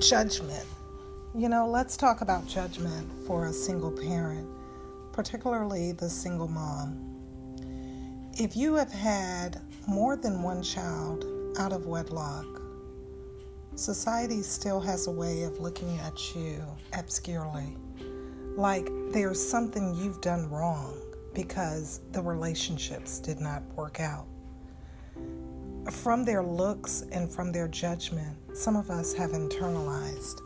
Judgment. You know, let's talk about judgment for a single parent, particularly the single mom. If you have had more than one child out of wedlock, society still has a way of looking at you obscurely, like there's something you've done wrong because the relationships did not work out. From their looks and from their judgment, some of us have internalized.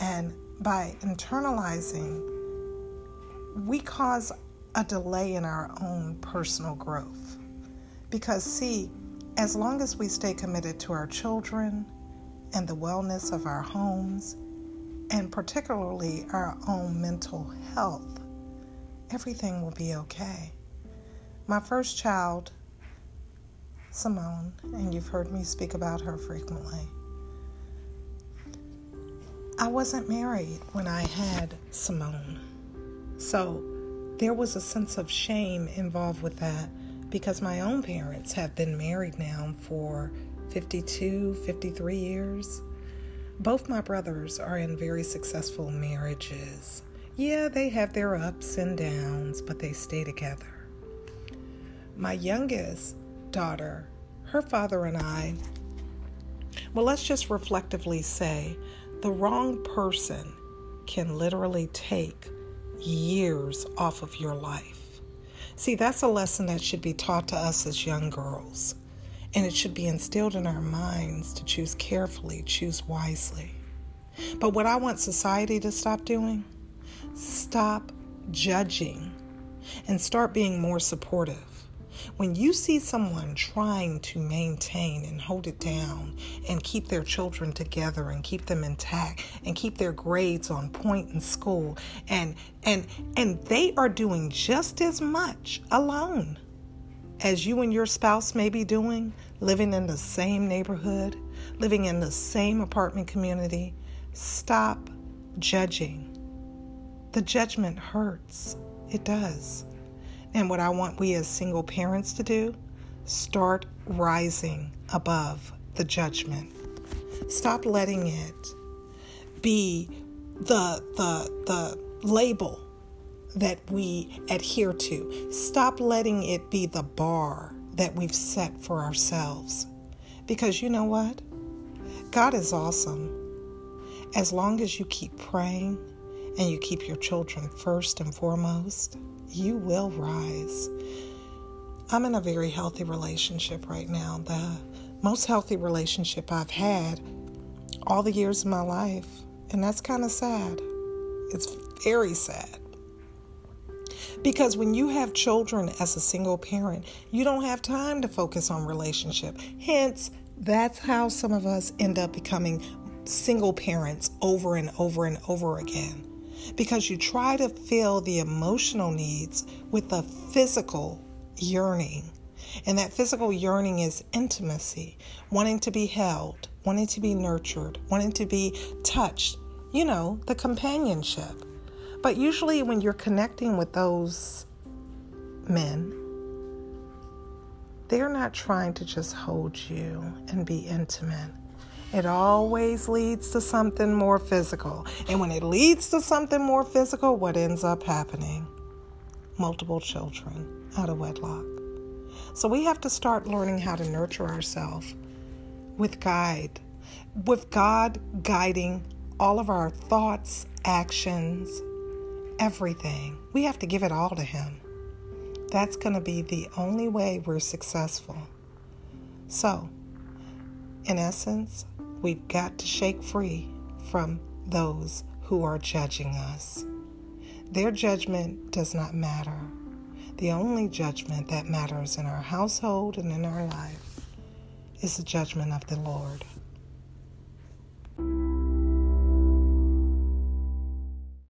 And by internalizing, we cause a delay in our own personal growth. Because, see, as long as we stay committed to our children and the wellness of our homes, and particularly our own mental health, everything will be okay. My first child, Simone, and you've heard me speak about her frequently. I wasn't married when I had Simone. So there was a sense of shame involved with that because my own parents have been married now for 52, 53 years. Both my brothers are in very successful marriages. Yeah, they have their ups and downs, but they stay together. My youngest daughter, her father and I, well, let's just reflectively say the wrong person can literally take years off of your life. See, that's a lesson that should be taught to us as young girls. And it should be instilled in our minds to choose carefully, choose wisely. But what I want society to stop doing Stop judging and start being more supportive. When you see someone trying to maintain and hold it down and keep their children together and keep them intact and keep their grades on point in school and and and they are doing just as much alone as you and your spouse may be doing, living in the same neighborhood, living in the same apartment community, stop judging the judgment hurts. It does. And what I want we as single parents to do, start rising above the judgment. Stop letting it be the the the label that we adhere to. Stop letting it be the bar that we've set for ourselves. Because you know what? God is awesome. As long as you keep praying, and you keep your children first and foremost, you will rise. I'm in a very healthy relationship right now, the most healthy relationship I've had all the years of my life, and that's kind of sad. It's very sad. Because when you have children as a single parent, you don't have time to focus on relationship. Hence, that's how some of us end up becoming single parents over and over and over again because you try to fill the emotional needs with a physical yearning. And that physical yearning is intimacy, wanting to be held, wanting to be nurtured, wanting to be touched, you know, the companionship. But usually, when you're connecting with those men, they're not trying to just hold you and be intimate. It always leads to something more physical. And when it leads to something more physical, what ends up happening? Multiple children out of wedlock. So we have to start learning how to nurture ourselves with guide, with God guiding all of our thoughts, actions, everything. We have to give it all to Him. That's going to be the only way we're successful. So, in essence, we've got to shake free from those who are judging us. Their judgment does not matter. The only judgment that matters in our household and in our life is the judgment of the Lord.